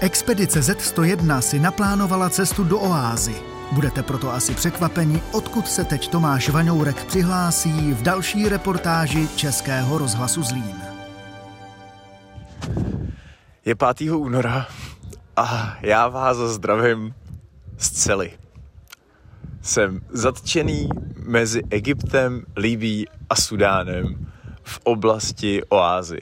Expedice Z101 si naplánovala cestu do oázy. Budete proto asi překvapeni, odkud se teď Tomáš Vaňourek přihlásí v další reportáži Českého rozhlasu Zlín. Je 5. února a já vás zdravím z cely. Jsem zatčený mezi Egyptem, Libí a Sudánem v oblasti oázy.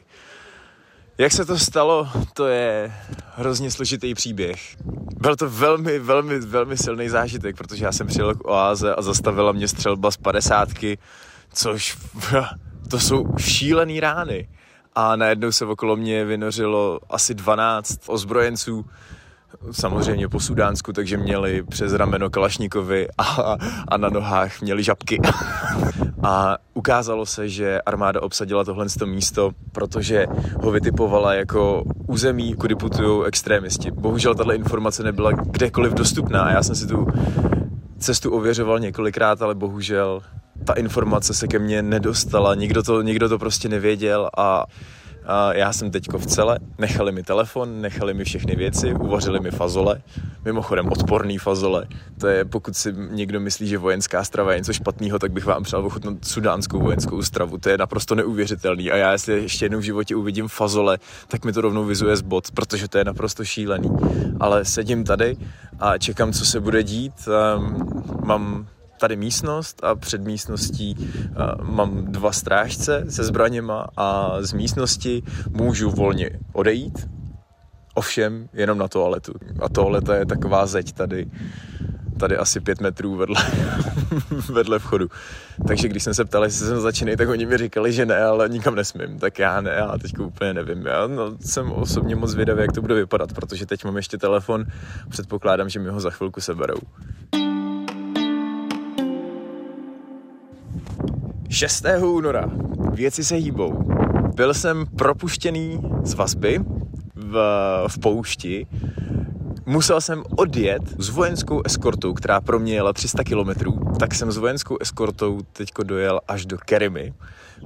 Jak se to stalo, to je hrozně složitý příběh. Byl to velmi, velmi, velmi silný zážitek, protože já jsem přijel k oáze a zastavila mě střelba z padesátky, což to jsou šílený rány. A najednou se okolo mě vynořilo asi 12 ozbrojenců, samozřejmě po Sudánsku, takže měli přes rameno Kalašníkovi a, a na nohách měli žabky. A ukázalo se, že armáda obsadila tohle místo, protože ho vytipovala jako území, kudy putují extrémisti. Bohužel tato informace nebyla kdekoliv dostupná. Já jsem si tu cestu ověřoval několikrát, ale bohužel ta informace se ke mně nedostala. Nikdo to, nikdo to prostě nevěděl a já jsem teďko v cele, nechali mi telefon, nechali mi všechny věci, uvařili mi fazole, mimochodem odporný fazole. To je, pokud si někdo myslí, že vojenská strava je něco špatného, tak bych vám přál ochutnat sudánskou vojenskou stravu. To je naprosto neuvěřitelný a já jestli ještě jednou v životě uvidím fazole, tak mi to rovnou vyzuje z bod, protože to je naprosto šílený. Ale sedím tady a čekám, co se bude dít. Um, mám tady místnost a před místností uh, mám dva strážce se zbraněma a z místnosti můžu volně odejít, ovšem jenom na toaletu. A toaleta je taková zeď tady, tady asi pět metrů vedle, vedle vchodu. Takže když jsem se ptal, jestli jsem začínej, tak oni mi říkali, že ne, ale nikam nesmím. Tak já ne, já teď úplně nevím. Já no, jsem osobně moc vědavý, jak to bude vypadat, protože teď mám ještě telefon, předpokládám, že mi ho za chvilku seberou. 6. února. Věci se hýbou. Byl jsem propuštěný z vazby v, v poušti. Musel jsem odjet s vojenskou eskortou, která pro mě jela 300 kilometrů, tak jsem s vojenskou eskortou teďko dojel až do Kerimy.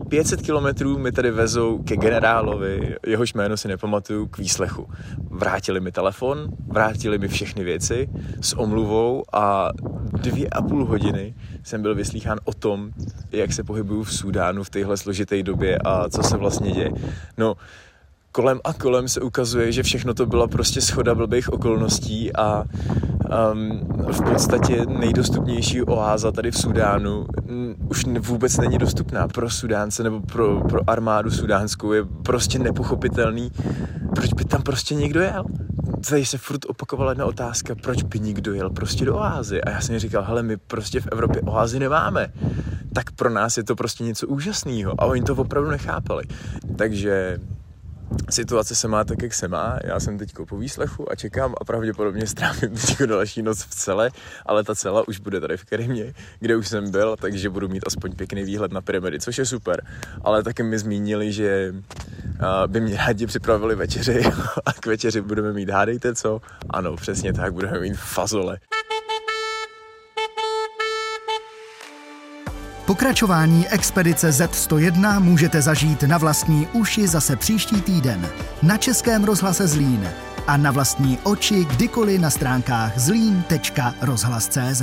500 kilometrů mi tady vezou ke generálovi, jehož jméno si nepamatuju, k výslechu. Vrátili mi telefon, vrátili mi všechny věci s omluvou a dvě a půl hodiny jsem byl vyslýchán o tom, jak se pohybuju v Sudánu v téhle složité době a co se vlastně děje. No, kolem a kolem se ukazuje, že všechno to byla prostě schoda blbých okolností a um, v podstatě nejdostupnější oáza tady v Sudánu už vůbec není dostupná pro Sudánce nebo pro, pro armádu sudánskou. Je prostě nepochopitelný, proč by tam prostě někdo jel. Tady se furt opakovala jedna otázka, proč by nikdo jel prostě do oázy. A já jsem říkal, hele, my prostě v Evropě oázy nemáme. Tak pro nás je to prostě něco úžasného. A oni to opravdu nechápali. Takže situace se má tak, jak se má. Já jsem teď po výslechu a čekám a pravděpodobně strávím teď další noc v cele, ale ta cela už bude tady v Kerimě, kde už jsem byl, takže budu mít aspoň pěkný výhled na pyramidy, což je super. Ale taky mi zmínili, že by mě rádi připravili večeři a k večeři budeme mít, hádejte co? Ano, přesně tak, budeme mít fazole. Pokračování expedice Z101 můžete zažít na vlastní uši zase příští týden na Českém rozhlase Zlín a na vlastní oči kdykoliv na stránkách zlín.rozhlas.cz.